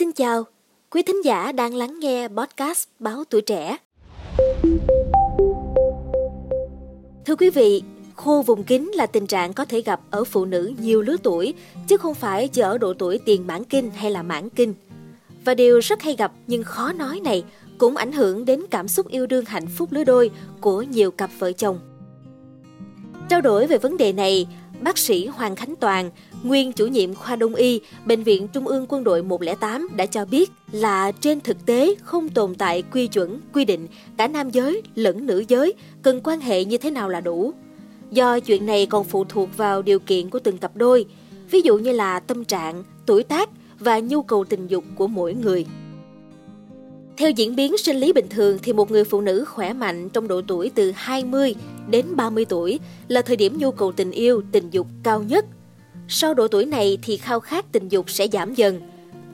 Xin chào, quý thính giả đang lắng nghe podcast Báo Tuổi Trẻ. Thưa quý vị, khô vùng kín là tình trạng có thể gặp ở phụ nữ nhiều lứa tuổi, chứ không phải chỉ ở độ tuổi tiền mãn kinh hay là mãn kinh. Và điều rất hay gặp nhưng khó nói này cũng ảnh hưởng đến cảm xúc yêu đương hạnh phúc lứa đôi của nhiều cặp vợ chồng. Trao đổi về vấn đề này, bác sĩ Hoàng Khánh Toàn, nguyên chủ nhiệm khoa Đông y, Bệnh viện Trung ương Quân đội 108 đã cho biết là trên thực tế không tồn tại quy chuẩn, quy định cả nam giới lẫn nữ giới cần quan hệ như thế nào là đủ. Do chuyện này còn phụ thuộc vào điều kiện của từng cặp đôi, ví dụ như là tâm trạng, tuổi tác và nhu cầu tình dục của mỗi người. Theo diễn biến sinh lý bình thường thì một người phụ nữ khỏe mạnh trong độ tuổi từ 20 đến 30 tuổi là thời điểm nhu cầu tình yêu, tình dục cao nhất. Sau độ tuổi này thì khao khát tình dục sẽ giảm dần.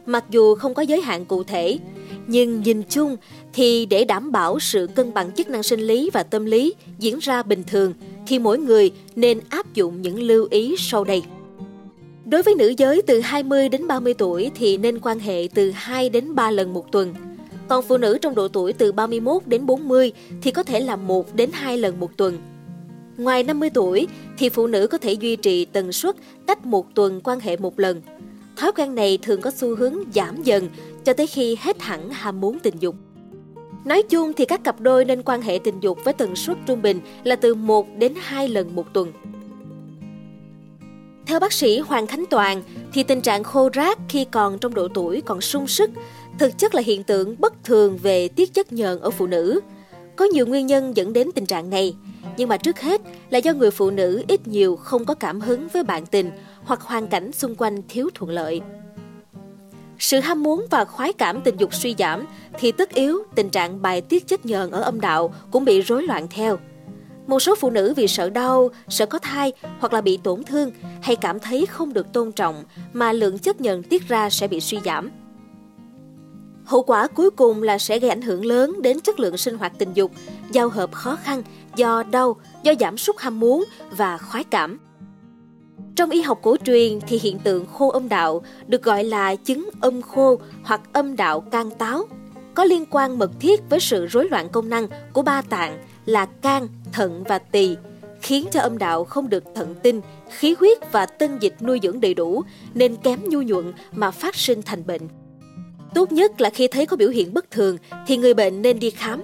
Mặc dù không có giới hạn cụ thể, nhưng nhìn chung thì để đảm bảo sự cân bằng chức năng sinh lý và tâm lý diễn ra bình thường thì mỗi người nên áp dụng những lưu ý sau đây. Đối với nữ giới từ 20 đến 30 tuổi thì nên quan hệ từ 2 đến 3 lần một tuần – còn phụ nữ trong độ tuổi từ 31 đến 40 thì có thể là 1 đến 2 lần một tuần. Ngoài 50 tuổi thì phụ nữ có thể duy trì tần suất cách một tuần quan hệ một lần. Thói quen này thường có xu hướng giảm dần cho tới khi hết hẳn ham muốn tình dục. Nói chung thì các cặp đôi nên quan hệ tình dục với tần suất trung bình là từ 1 đến 2 lần một tuần. Theo bác sĩ Hoàng Khánh Toàn thì tình trạng khô rác khi còn trong độ tuổi còn sung sức thực chất là hiện tượng bất thường về tiết chất nhờn ở phụ nữ. Có nhiều nguyên nhân dẫn đến tình trạng này, nhưng mà trước hết là do người phụ nữ ít nhiều không có cảm hứng với bạn tình hoặc hoàn cảnh xung quanh thiếu thuận lợi. Sự ham muốn và khoái cảm tình dục suy giảm thì tất yếu tình trạng bài tiết chất nhờn ở âm đạo cũng bị rối loạn theo. Một số phụ nữ vì sợ đau, sợ có thai hoặc là bị tổn thương hay cảm thấy không được tôn trọng mà lượng chất nhờn tiết ra sẽ bị suy giảm. Hậu quả cuối cùng là sẽ gây ảnh hưởng lớn đến chất lượng sinh hoạt tình dục, giao hợp khó khăn do đau, do giảm sút ham muốn và khoái cảm. Trong y học cổ truyền thì hiện tượng khô âm đạo được gọi là chứng âm khô hoặc âm đạo can táo, có liên quan mật thiết với sự rối loạn công năng của ba tạng là can, thận và tỳ, khiến cho âm đạo không được thận tinh, khí huyết và tân dịch nuôi dưỡng đầy đủ nên kém nhu nhuận mà phát sinh thành bệnh. Tốt nhất là khi thấy có biểu hiện bất thường thì người bệnh nên đi khám.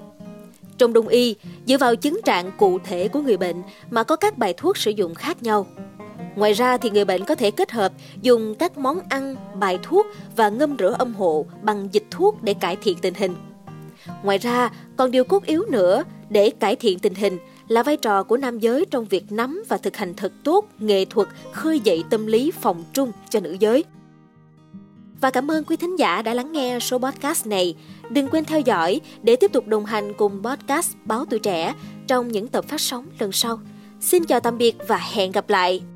Trong đông y, dựa vào chứng trạng cụ thể của người bệnh mà có các bài thuốc sử dụng khác nhau. Ngoài ra thì người bệnh có thể kết hợp dùng các món ăn, bài thuốc và ngâm rửa âm hộ bằng dịch thuốc để cải thiện tình hình. Ngoài ra, còn điều cốt yếu nữa để cải thiện tình hình là vai trò của nam giới trong việc nắm và thực hành thật tốt nghệ thuật khơi dậy tâm lý phòng trung cho nữ giới. Và cảm ơn quý thính giả đã lắng nghe số podcast này. Đừng quên theo dõi để tiếp tục đồng hành cùng podcast Báo Tuổi Trẻ trong những tập phát sóng lần sau. Xin chào tạm biệt và hẹn gặp lại!